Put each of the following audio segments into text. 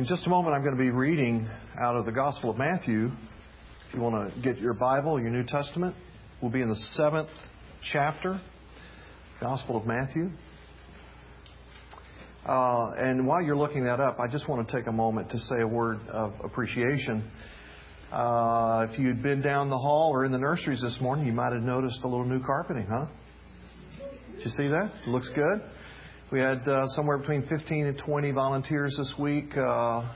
In just a moment, I'm going to be reading out of the Gospel of Matthew. If you want to get your Bible, your New Testament, we'll be in the seventh chapter, Gospel of Matthew. Uh, and while you're looking that up, I just want to take a moment to say a word of appreciation. Uh, if you'd been down the hall or in the nurseries this morning, you might have noticed a little new carpeting, huh? Did you see that? It looks good. We had uh, somewhere between 15 and 20 volunteers this week uh,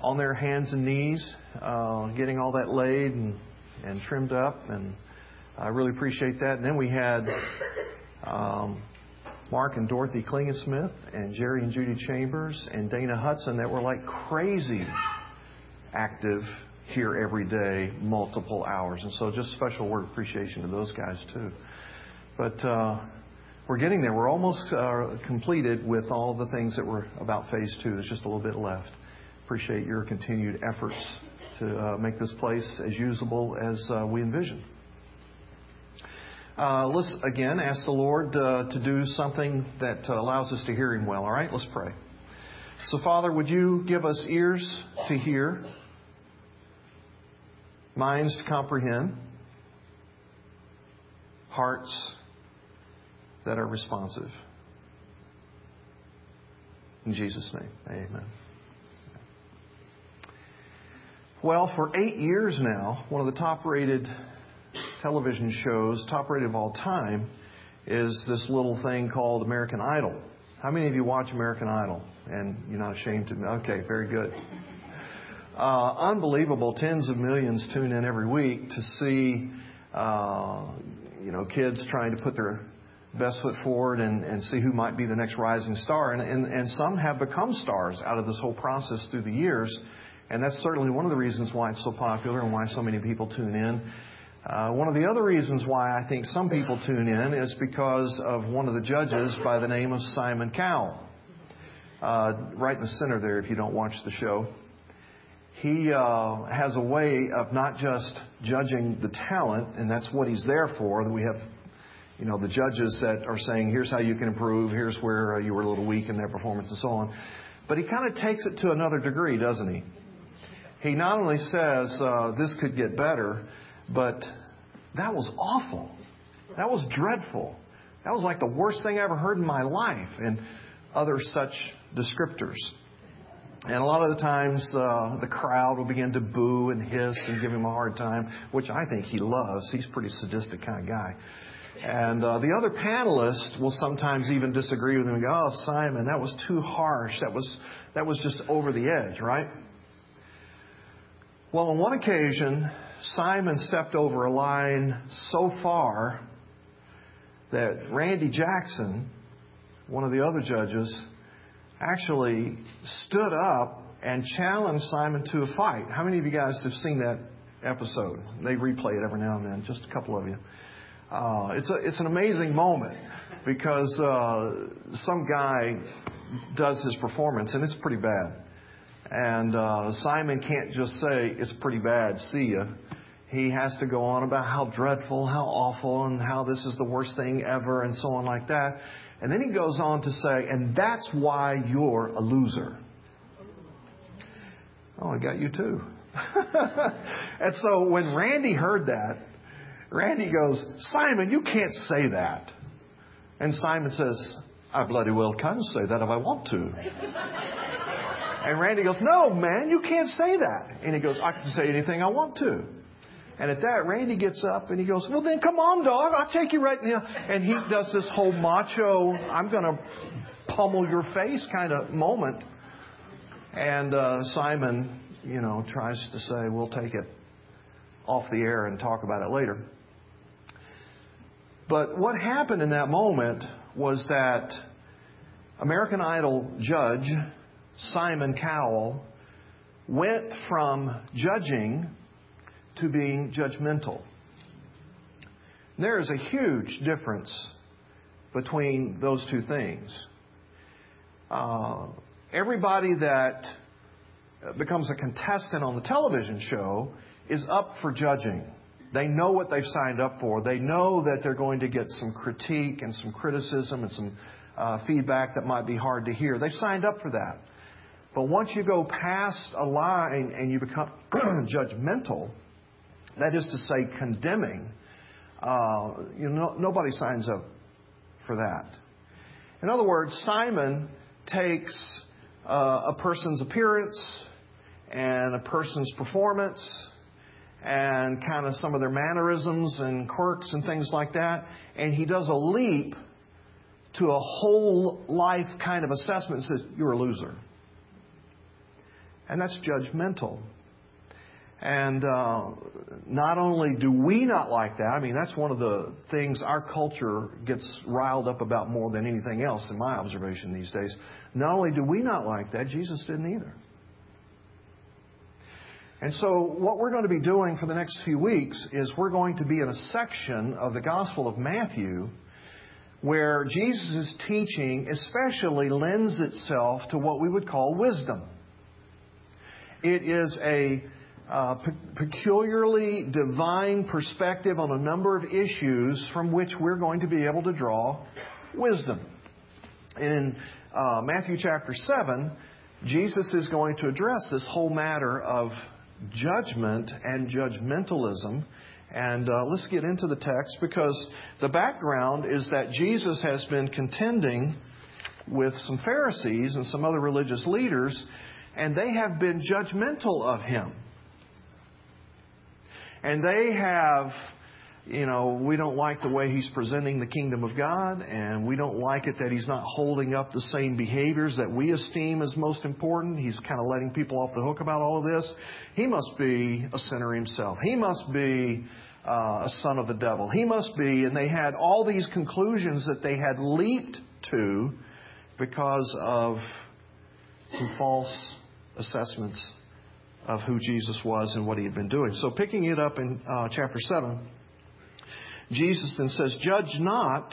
on their hands and knees, uh, getting all that laid and, and trimmed up, and I really appreciate that. And then we had um, Mark and Dorothy Klingensmith, and Jerry and Judy Chambers, and Dana Hudson that were like crazy active here every day, multiple hours. And so just special word of appreciation to those guys too. But uh, we're getting there. We're almost uh, completed with all the things that were about phase two. There's just a little bit left. Appreciate your continued efforts to uh, make this place as usable as uh, we envision. Let's again ask the Lord to do something that allows us to hear Him well. All right, let's pray. So, Father, would you give us ears to hear, minds to comprehend, hearts that are responsive. In Jesus' name, amen. Well, for eight years now, one of the top rated television shows, top rated of all time, is this little thing called American Idol. How many of you watch American Idol? And you're not ashamed to? Okay, very good. Uh, unbelievable. Tens of millions tune in every week to see, uh, you know, kids trying to put their best foot forward and, and see who might be the next rising star. And, and, and some have become stars out of this whole process through the years. And that's certainly one of the reasons why it's so popular and why so many people tune in. Uh, one of the other reasons why I think some people tune in is because of one of the judges by the name of Simon Cowell. Uh, right in the center there, if you don't watch the show. He uh, has a way of not just judging the talent, and that's what he's there for. That we have you know, the judges that are saying, here's how you can improve, here's where uh, you were a little weak in their performance, and so on. But he kind of takes it to another degree, doesn't he? He not only says, uh, this could get better, but that was awful. That was dreadful. That was like the worst thing I ever heard in my life, and other such descriptors. And a lot of the times, uh, the crowd will begin to boo and hiss and give him a hard time, which I think he loves. He's a pretty sadistic kind of guy. And uh, the other panelists will sometimes even disagree with him and go, "Oh, Simon, that was too harsh. That was that was just over the edge, right?" Well, on one occasion, Simon stepped over a line so far that Randy Jackson, one of the other judges, actually stood up and challenged Simon to a fight. How many of you guys have seen that episode? They replay it every now and then, just a couple of you. Uh, it's, a, it's an amazing moment because uh, some guy does his performance and it's pretty bad. And uh, Simon can't just say, it's pretty bad, see ya. He has to go on about how dreadful, how awful, and how this is the worst thing ever, and so on like that. And then he goes on to say, and that's why you're a loser. Oh, I got you too. and so when Randy heard that, Randy goes, Simon, you can't say that. And Simon says, I bloody well can say that if I want to. and Randy goes, No, man, you can't say that. And he goes, I can say anything I want to. And at that, Randy gets up and he goes, Well, then come on, dog. I'll take you right now. And he does this whole macho, I'm going to pummel your face kind of moment. And uh, Simon, you know, tries to say, We'll take it off the air and talk about it later. But what happened in that moment was that American Idol judge Simon Cowell went from judging to being judgmental. There is a huge difference between those two things. Uh, everybody that becomes a contestant on the television show is up for judging. They know what they've signed up for. They know that they're going to get some critique and some criticism and some uh, feedback that might be hard to hear. They've signed up for that. But once you go past a line and you become judgmental, that is to say, condemning, uh, you know, nobody signs up for that. In other words, Simon takes uh, a person's appearance and a person's performance and kind of some of their mannerisms and quirks and things like that, and he does a leap to a whole life kind of assessment and says, You're a loser. And that's judgmental. And uh, not only do we not like that, I mean, that's one of the things our culture gets riled up about more than anything else, in my observation these days. Not only do we not like that, Jesus didn't either. And so, what we're going to be doing for the next few weeks is we're going to be in a section of the Gospel of Matthew where Jesus' teaching especially lends itself to what we would call wisdom. It is a uh, pe- peculiarly divine perspective on a number of issues from which we're going to be able to draw wisdom. In uh, Matthew chapter 7, Jesus is going to address this whole matter of judgment and judgmentalism. And uh, let's get into the text because the background is that Jesus has been contending with some Pharisees and some other religious leaders, and they have been judgmental of him. And they have, you know, we don't like the way he's presenting the kingdom of God, and we don't like it that he's not holding up the same behaviors that we esteem as most important. He's kind of letting people off the hook about all of this. He must be a sinner himself. He must be uh, a son of the devil. He must be, and they had all these conclusions that they had leaped to because of some false assessments of who Jesus was and what he had been doing. So, picking it up in uh, chapter 7, Jesus then says, Judge not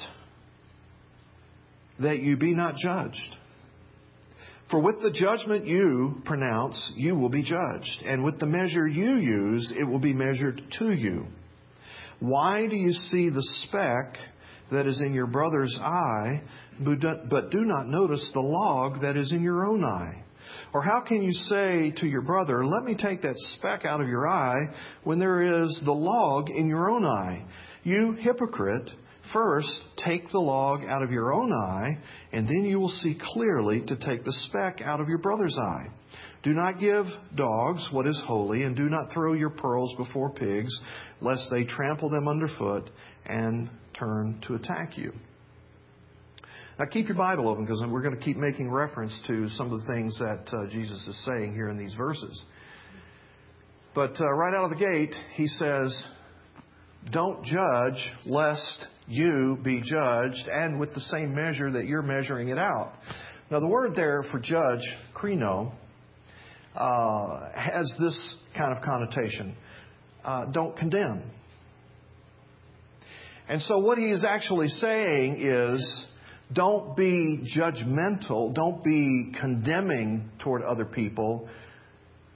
that you be not judged. For with the judgment you pronounce, you will be judged. And with the measure you use, it will be measured to you. Why do you see the speck that is in your brother's eye, but do not notice the log that is in your own eye? Or how can you say to your brother, Let me take that speck out of your eye, when there is the log in your own eye? You hypocrite, first take the log out of your own eye, and then you will see clearly to take the speck out of your brother's eye. Do not give dogs what is holy, and do not throw your pearls before pigs, lest they trample them underfoot and turn to attack you. Now keep your Bible open because we're going to keep making reference to some of the things that uh, Jesus is saying here in these verses. But uh, right out of the gate, he says, Don't judge lest you be judged, and with the same measure that you're measuring it out. Now, the word there for judge, krino, uh, has this kind of connotation uh, don't condemn. And so, what he is actually saying is don't be judgmental. Don't be condemning toward other people.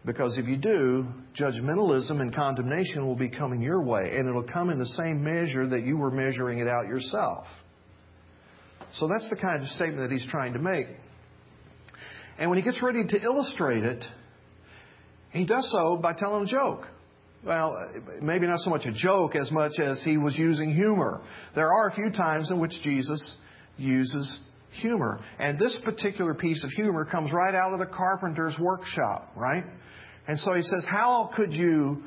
Because if you do, judgmentalism and condemnation will be coming your way. And it'll come in the same measure that you were measuring it out yourself. So that's the kind of statement that he's trying to make. And when he gets ready to illustrate it, he does so by telling a joke. Well, maybe not so much a joke as much as he was using humor. There are a few times in which Jesus uses humor. And this particular piece of humor comes right out of the carpenter's workshop, right? And so he says, How could you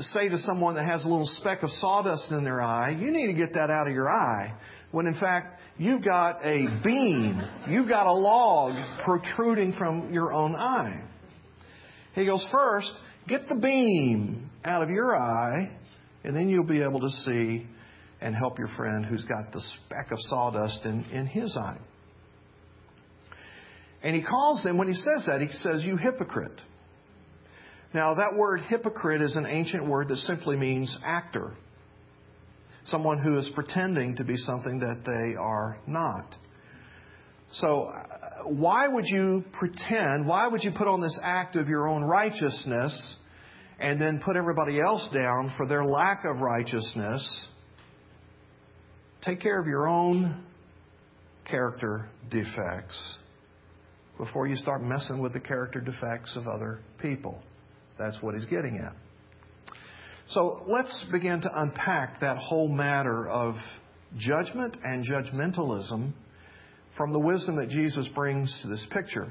say to someone that has a little speck of sawdust in their eye, you need to get that out of your eye, when in fact you've got a beam, you've got a log protruding from your own eye? He goes, First, get the beam out of your eye, and then you'll be able to see and help your friend who's got the speck of sawdust in, in his eye. And he calls them, when he says that, he says, You hypocrite. Now, that word hypocrite is an ancient word that simply means actor. Someone who is pretending to be something that they are not. So, uh, why would you pretend? Why would you put on this act of your own righteousness and then put everybody else down for their lack of righteousness? Take care of your own character defects before you start messing with the character defects of other people. That's what he's getting at. So let's begin to unpack that whole matter of judgment and judgmentalism from the wisdom that Jesus brings to this picture.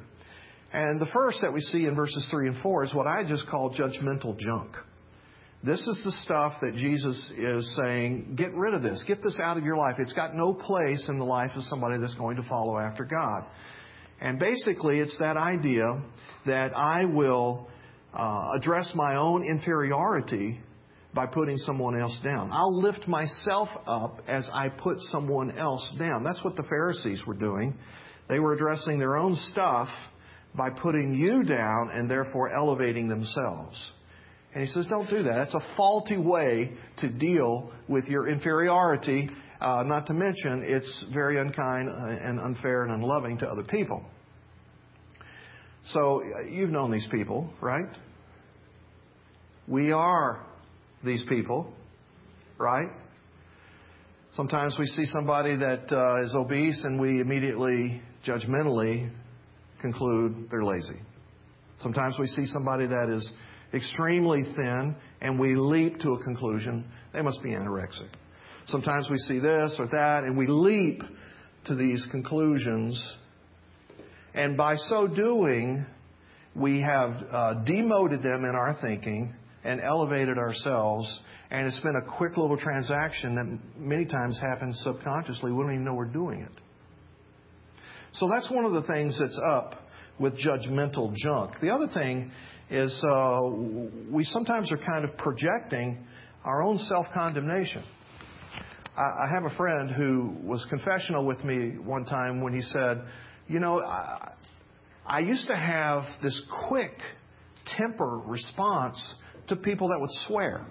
And the first that we see in verses 3 and 4 is what I just call judgmental junk. This is the stuff that Jesus is saying, get rid of this. Get this out of your life. It's got no place in the life of somebody that's going to follow after God. And basically, it's that idea that I will uh, address my own inferiority by putting someone else down. I'll lift myself up as I put someone else down. That's what the Pharisees were doing. They were addressing their own stuff by putting you down and therefore elevating themselves. And he says, don't do that. That's a faulty way to deal with your inferiority. Uh, not to mention, it's very unkind and unfair and unloving to other people. So, uh, you've known these people, right? We are these people, right? Sometimes we see somebody that uh, is obese and we immediately, judgmentally, conclude they're lazy. Sometimes we see somebody that is extremely thin and we leap to a conclusion they must be anorexic. Sometimes we see this or that and we leap to these conclusions. And by so doing, we have uh, demoted them in our thinking and elevated ourselves. And it's been a quick little transaction that many times happens subconsciously. We don't even know we're doing it. So that's one of the things that's up with judgmental junk. The other thing is uh, we sometimes are kind of projecting our own self condemnation. I, I have a friend who was confessional with me one time when he said, You know, I, I used to have this quick temper response to people that would swear.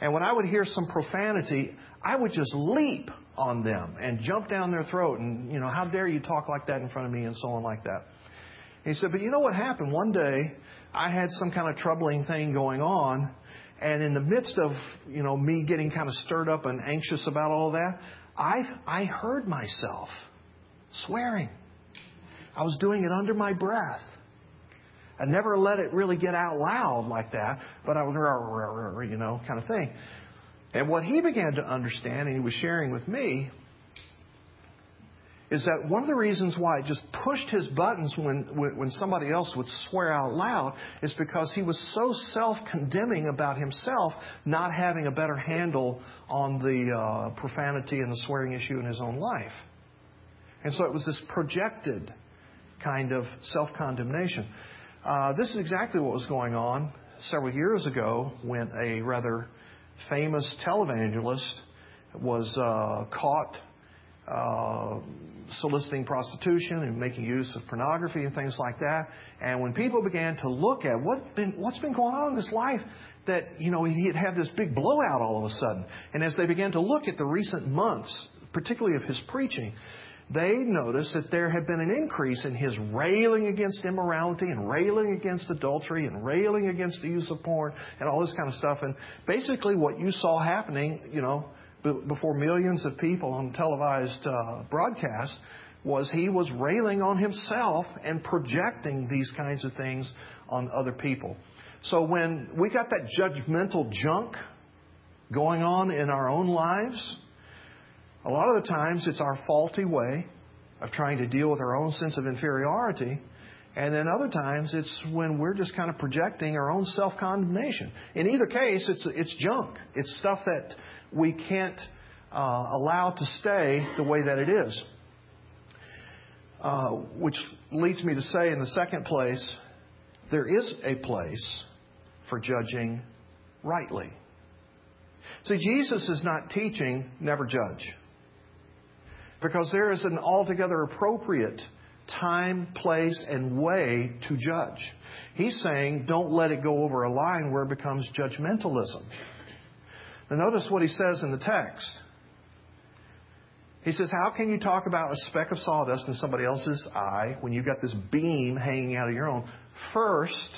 And when I would hear some profanity, I would just leap on them and jump down their throat and, you know, how dare you talk like that in front of me and so on like that. He said, but you know what happened? One day I had some kind of troubling thing going on and in the midst of, you know, me getting kind of stirred up and anxious about all that, I, I heard myself swearing. I was doing it under my breath. I never let it really get out loud like that, but I was, you know, kind of thing. And what he began to understand, and he was sharing with me, is that one of the reasons why it just pushed his buttons when, when somebody else would swear out loud is because he was so self condemning about himself not having a better handle on the uh, profanity and the swearing issue in his own life. And so it was this projected kind of self condemnation. Uh, this is exactly what was going on several years ago when a rather famous televangelist was uh, caught uh, soliciting prostitution and making use of pornography and things like that. And when people began to look at what been, what's been going on in this life, that you know he had had this big blowout all of a sudden. And as they began to look at the recent months, particularly of his preaching, they noticed that there had been an increase in his railing against immorality and railing against adultery and railing against the use of porn and all this kind of stuff. And basically, what you saw happening, you know, before millions of people on televised uh, broadcast was he was railing on himself and projecting these kinds of things on other people. So when we got that judgmental junk going on in our own lives, a lot of the times it's our faulty way of trying to deal with our own sense of inferiority. And then other times it's when we're just kind of projecting our own self condemnation. In either case, it's, it's junk. It's stuff that we can't uh, allow to stay the way that it is. Uh, which leads me to say, in the second place, there is a place for judging rightly. See, Jesus is not teaching never judge because there is an altogether appropriate time, place, and way to judge. He's saying don't let it go over a line where it becomes judgmentalism. Now, notice what he says in the text. He says, How can you talk about a speck of sawdust in somebody else's eye when you've got this beam hanging out of your own? First,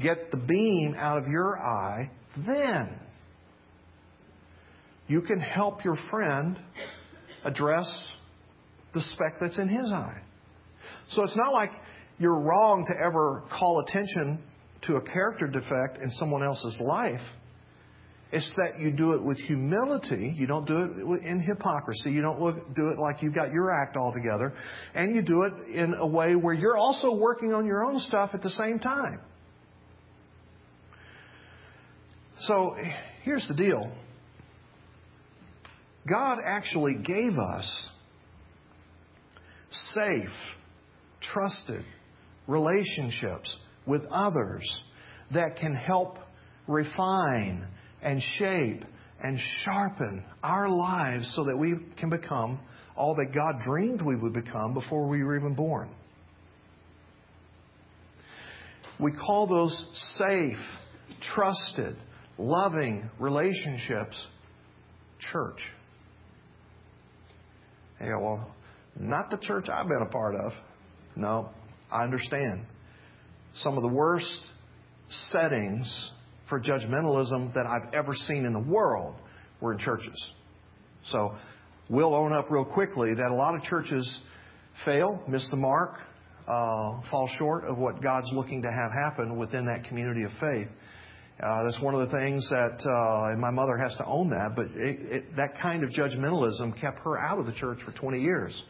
get the beam out of your eye, then you can help your friend address the speck that's in his eye. So it's not like you're wrong to ever call attention to a character defect in someone else's life. It's that you do it with humility. You don't do it in hypocrisy. You don't look, do it like you've got your act all together. And you do it in a way where you're also working on your own stuff at the same time. So here's the deal God actually gave us safe, trusted relationships with others that can help refine and shape and sharpen our lives so that we can become all that God dreamed we would become before we were even born. We call those safe, trusted, loving relationships church. Yeah, well, not the church I've been a part of. No, I understand. Some of the worst settings for judgmentalism that I've ever seen in the world were in churches. So we'll own up real quickly that a lot of churches fail, miss the mark, uh, fall short of what God's looking to have happen within that community of faith. Uh, that's one of the things that, uh, and my mother has to own that, but it, it, that kind of judgmentalism kept her out of the church for 20 years.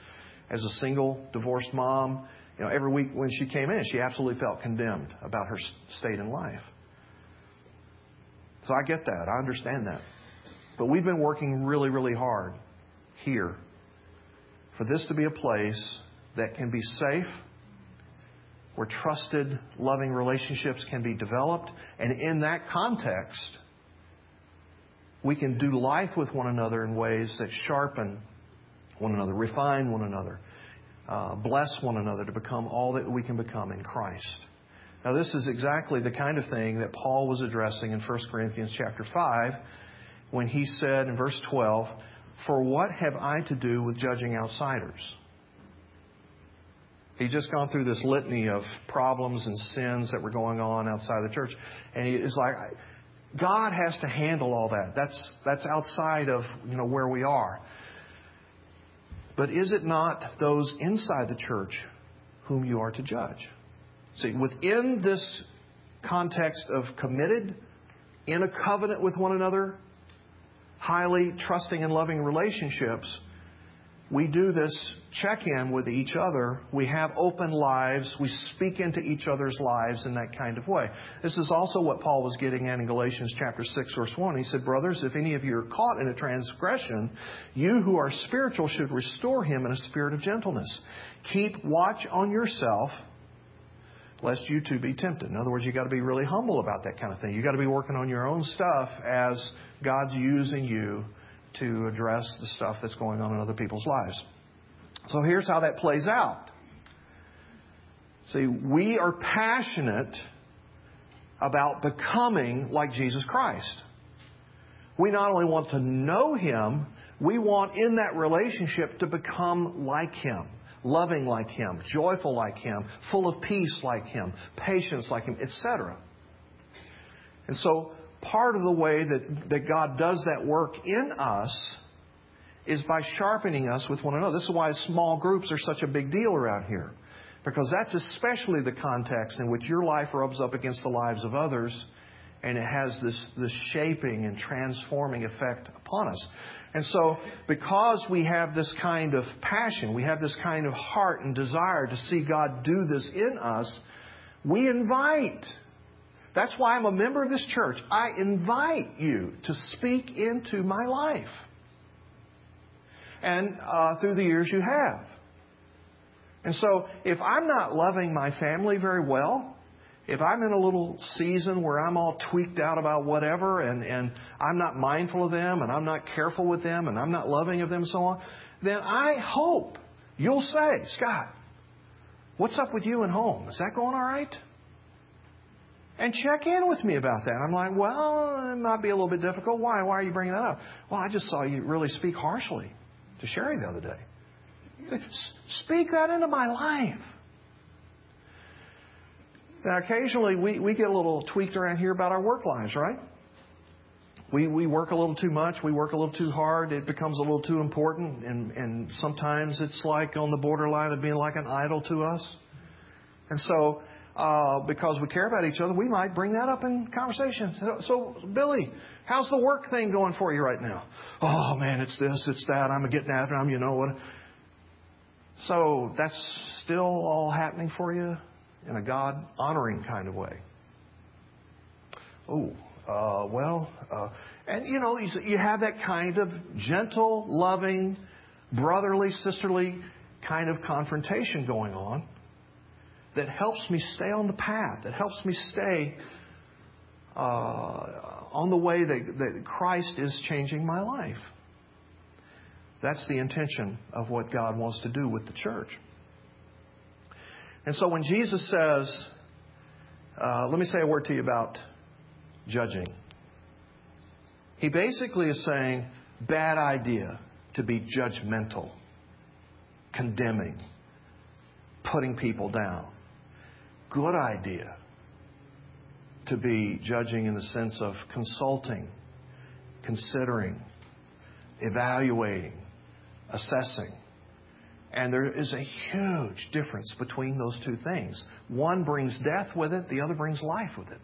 As a single, divorced mom, you know, every week when she came in, she absolutely felt condemned about her state in life. So I get that. I understand that. But we've been working really, really hard here for this to be a place that can be safe, where trusted, loving relationships can be developed. And in that context, we can do life with one another in ways that sharpen one another, refine one another, uh, bless one another to become all that we can become in Christ. Now, this is exactly the kind of thing that Paul was addressing in 1 Corinthians chapter 5 when he said in verse 12, For what have I to do with judging outsiders? He's just gone through this litany of problems and sins that were going on outside the church. And he is like, God has to handle all that. That's, that's outside of you know, where we are. But is it not those inside the church whom you are to judge? See, within this context of committed, in a covenant with one another, highly trusting and loving relationships, we do this check in with each other. We have open lives. We speak into each other's lives in that kind of way. This is also what Paul was getting at in Galatians chapter 6 verse 1. He said, Brothers, if any of you are caught in a transgression, you who are spiritual should restore him in a spirit of gentleness. Keep watch on yourself lest you too be tempted. In other words, you've got to be really humble about that kind of thing. You've got to be working on your own stuff as God's using you to address the stuff that's going on in other people's lives. So here's how that plays out. See, we are passionate about becoming like Jesus Christ. We not only want to know Him, we want in that relationship to become like Him loving like Him, joyful like Him, full of peace like Him, patience like Him, etc. And so, part of the way that, that God does that work in us is by sharpening us with one another. This is why small groups are such a big deal around here. Because that's especially the context in which your life rubs up against the lives of others and it has this, this shaping and transforming effect upon us. And so, because we have this kind of passion, we have this kind of heart and desire to see God do this in us, we invite. That's why I'm a member of this church. I invite you to speak into my life. And uh, through the years, you have. And so, if I'm not loving my family very well, if I'm in a little season where I'm all tweaked out about whatever and, and I'm not mindful of them and I'm not careful with them and I'm not loving of them and so on, then I hope you'll say, Scott, what's up with you and home? Is that going all right? And check in with me about that. I'm like, well, it might be a little bit difficult. Why? Why are you bringing that up? Well, I just saw you really speak harshly to Sherry the other day. Speak that into my life. Now, occasionally we, we get a little tweaked around here about our work lives, right? We, we work a little too much. We work a little too hard. It becomes a little too important. And, and sometimes it's like on the borderline of being like an idol to us. And so, uh, because we care about each other, we might bring that up in conversation. So, so, Billy, how's the work thing going for you right now? Oh man, it's this, it's that. I'm getting after them, you know what? So that's still all happening for you in a God honoring kind of way. Oh, uh, well, uh, and you know, you have that kind of gentle, loving, brotherly, sisterly kind of confrontation going on that helps me stay on the path, that helps me stay uh, on the way that, that Christ is changing my life. That's the intention of what God wants to do with the church. And so when Jesus says, uh, let me say a word to you about judging. He basically is saying, bad idea to be judgmental, condemning, putting people down. Good idea to be judging in the sense of consulting, considering, evaluating, assessing. And there is a huge difference between those two things. One brings death with it, the other brings life with it.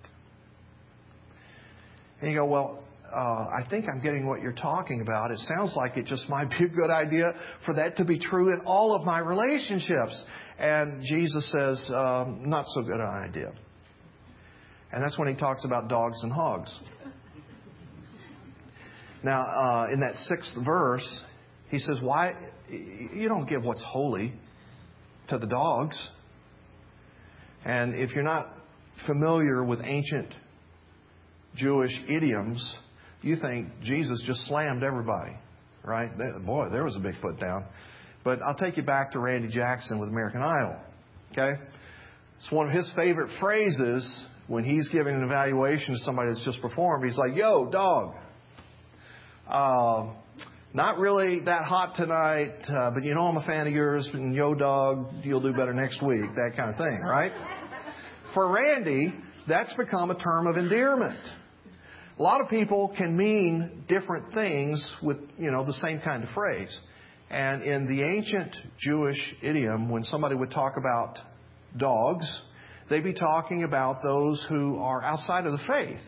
And you go, well, uh, I think I'm getting what you're talking about. It sounds like it just might be a good idea for that to be true in all of my relationships. And Jesus says, um, not so good an idea. And that's when he talks about dogs and hogs. Now, uh, in that sixth verse, he says, Why? You don't give what's holy to the dogs. And if you're not familiar with ancient Jewish idioms, you think Jesus just slammed everybody, right? Boy, there was a big put down. But I'll take you back to Randy Jackson with American Idol. Okay? It's one of his favorite phrases when he's giving an evaluation to somebody that's just performed. He's like, Yo, dog. Uh, not really that hot tonight, uh, but you know I'm a fan of yours, and yo, dog, you'll do better next week. That kind of thing, right? For Randy, that's become a term of endearment. A lot of people can mean different things with, you know, the same kind of phrase. And in the ancient Jewish idiom, when somebody would talk about dogs, they'd be talking about those who are outside of the faith.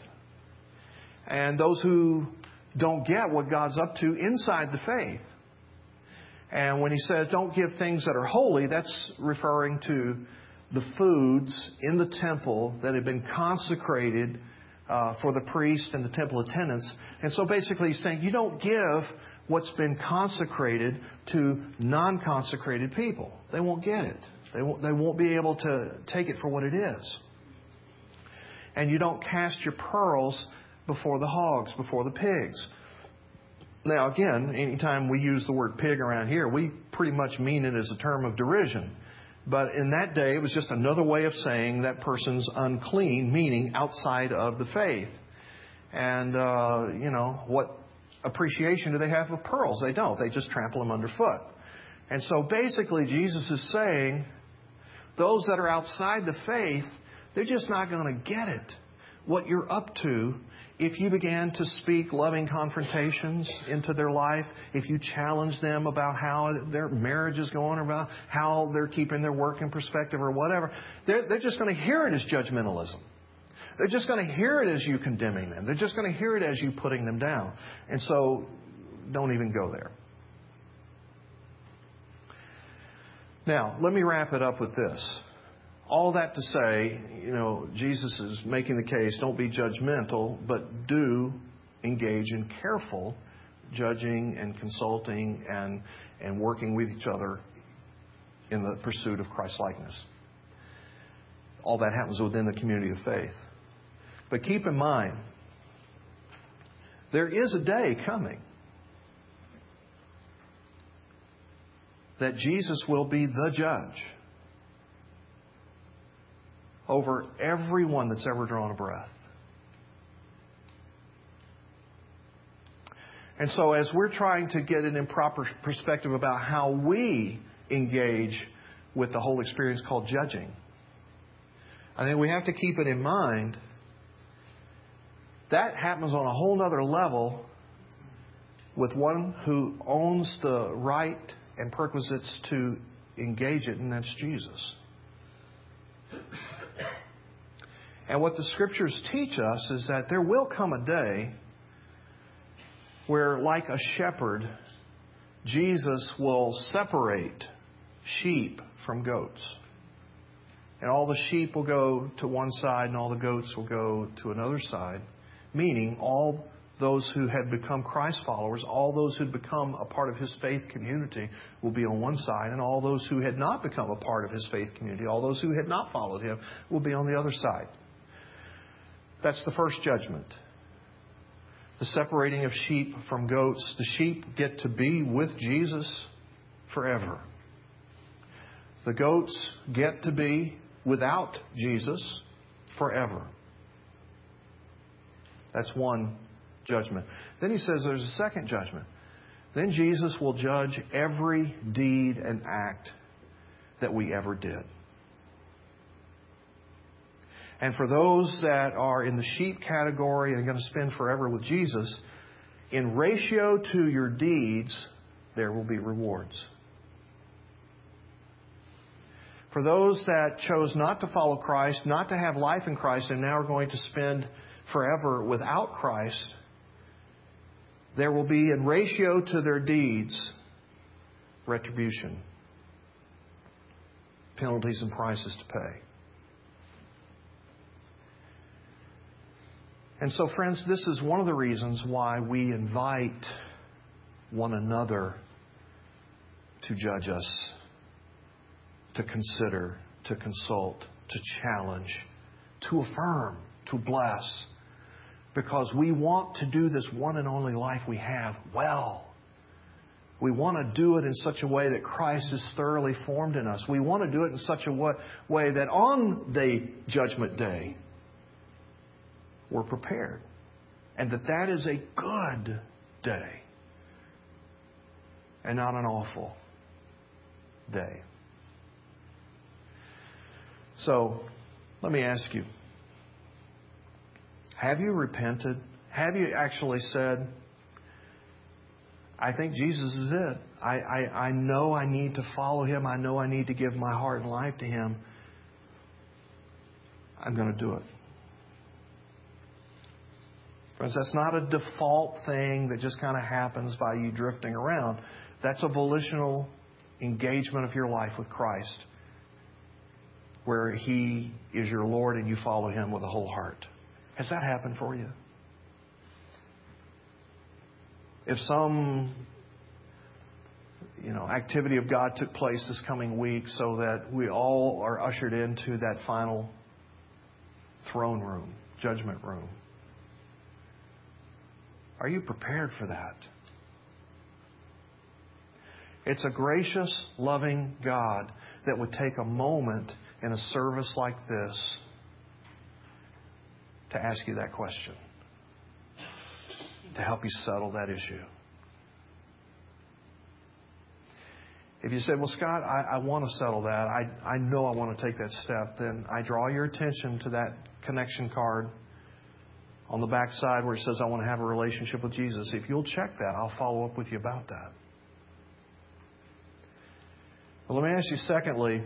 And those who don't get what God's up to inside the faith. And when he says don't give things that are holy, that's referring to the foods in the temple that had been consecrated uh, for the priest and the temple attendants. And so basically, he's saying you don't give what's been consecrated to non consecrated people. They won't get it, they won't, they won't be able to take it for what it is. And you don't cast your pearls before the hogs, before the pigs. Now, again, anytime we use the word pig around here, we pretty much mean it as a term of derision. But in that day, it was just another way of saying that person's unclean, meaning outside of the faith. And, uh, you know, what appreciation do they have of pearls? They don't. They just trample them underfoot. And so basically, Jesus is saying those that are outside the faith, they're just not going to get it. What you're up to if you began to speak loving confrontations into their life, if you challenge them about how their marriage is going or about how they're keeping their work in perspective or whatever, they're, they're just going to hear it as judgmentalism. They're just going to hear it as you condemning them. They're just going to hear it as you putting them down. And so, don't even go there. Now, let me wrap it up with this. All that to say, you know, Jesus is making the case don't be judgmental, but do engage in careful judging and consulting and, and working with each other in the pursuit of Christ likeness. All that happens within the community of faith. But keep in mind, there is a day coming that Jesus will be the judge over everyone that's ever drawn a breath. And so, as we're trying to get an improper perspective about how we engage with the whole experience called judging, I think we have to keep it in mind that happens on a whole other level with one who owns the right and perquisites to engage it, and that's Jesus. And what the scriptures teach us is that there will come a day where, like a shepherd, Jesus will separate sheep from goats. And all the sheep will go to one side and all the goats will go to another side, meaning all those who had become Christ followers, all those who had become a part of his faith community will be on one side, and all those who had not become a part of his faith community, all those who had not followed him, will be on the other side. That's the first judgment. The separating of sheep from goats. The sheep get to be with Jesus forever. The goats get to be without Jesus forever. That's one judgment. Then he says there's a second judgment. Then Jesus will judge every deed and act that we ever did. And for those that are in the sheep category and going to spend forever with Jesus, in ratio to your deeds, there will be rewards. For those that chose not to follow Christ, not to have life in Christ, and now are going to spend forever without Christ, there will be, in ratio to their deeds, retribution, penalties and prices to pay. And so, friends, this is one of the reasons why we invite one another to judge us, to consider, to consult, to challenge, to affirm, to bless, because we want to do this one and only life we have well. We want to do it in such a way that Christ is thoroughly formed in us. We want to do it in such a way that on the judgment day, we're prepared. And that that is a good day and not an awful day. So, let me ask you have you repented? Have you actually said, I think Jesus is it. I, I, I know I need to follow him. I know I need to give my heart and life to him. I'm going to do it. Friends, that's not a default thing that just kind of happens by you drifting around. That's a volitional engagement of your life with Christ where He is your Lord and you follow Him with a whole heart. Has that happened for you? If some you know, activity of God took place this coming week so that we all are ushered into that final throne room, judgment room. Are you prepared for that? It's a gracious, loving God that would take a moment in a service like this to ask you that question, to help you settle that issue. If you say, Well, Scott, I, I want to settle that, I, I know I want to take that step, then I draw your attention to that connection card on the back side where it says, I want to have a relationship with Jesus. If you'll check that, I'll follow up with you about that. Well, let me ask you, secondly,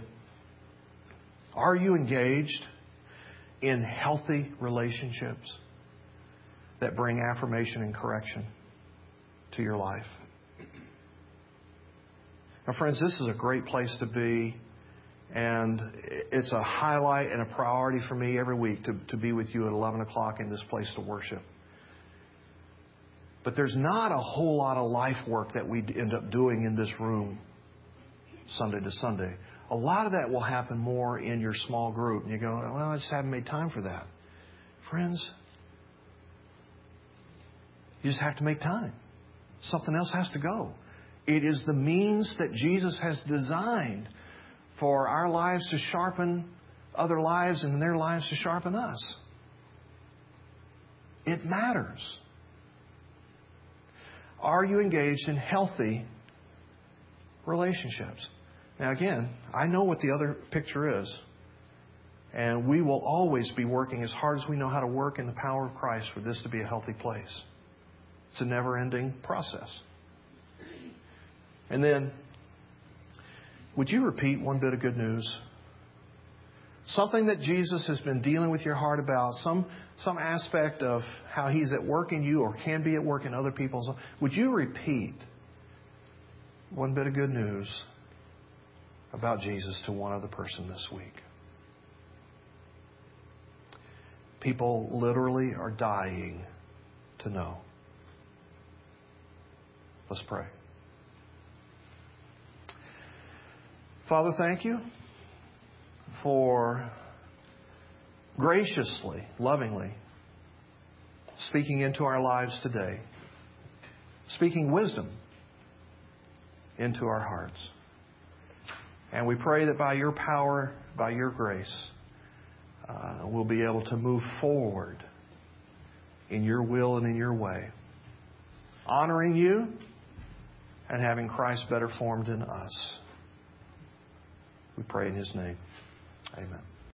are you engaged in healthy relationships that bring affirmation and correction to your life? Now, friends, this is a great place to be and it's a highlight and a priority for me every week to, to be with you at 11 o'clock in this place to worship. But there's not a whole lot of life work that we end up doing in this room Sunday to Sunday. A lot of that will happen more in your small group. And you go, well, I just haven't made time for that. Friends, you just have to make time. Something else has to go. It is the means that Jesus has designed for our lives to sharpen other lives and their lives to sharpen us. It matters. Are you engaged in healthy relationships? Now, again, I know what the other picture is. And we will always be working as hard as we know how to work in the power of Christ for this to be a healthy place. It's a never ending process. And then would you repeat one bit of good news? something that Jesus has been dealing with your heart about, some, some aspect of how He's at work in you or can be at work in other people's, would you repeat one bit of good news about Jesus to one other person this week? People literally are dying to know. Let's pray. Father, thank you for graciously, lovingly speaking into our lives today, speaking wisdom into our hearts. And we pray that by your power, by your grace, uh, we'll be able to move forward in your will and in your way, honoring you and having Christ better formed in us. We pray in his name. Amen.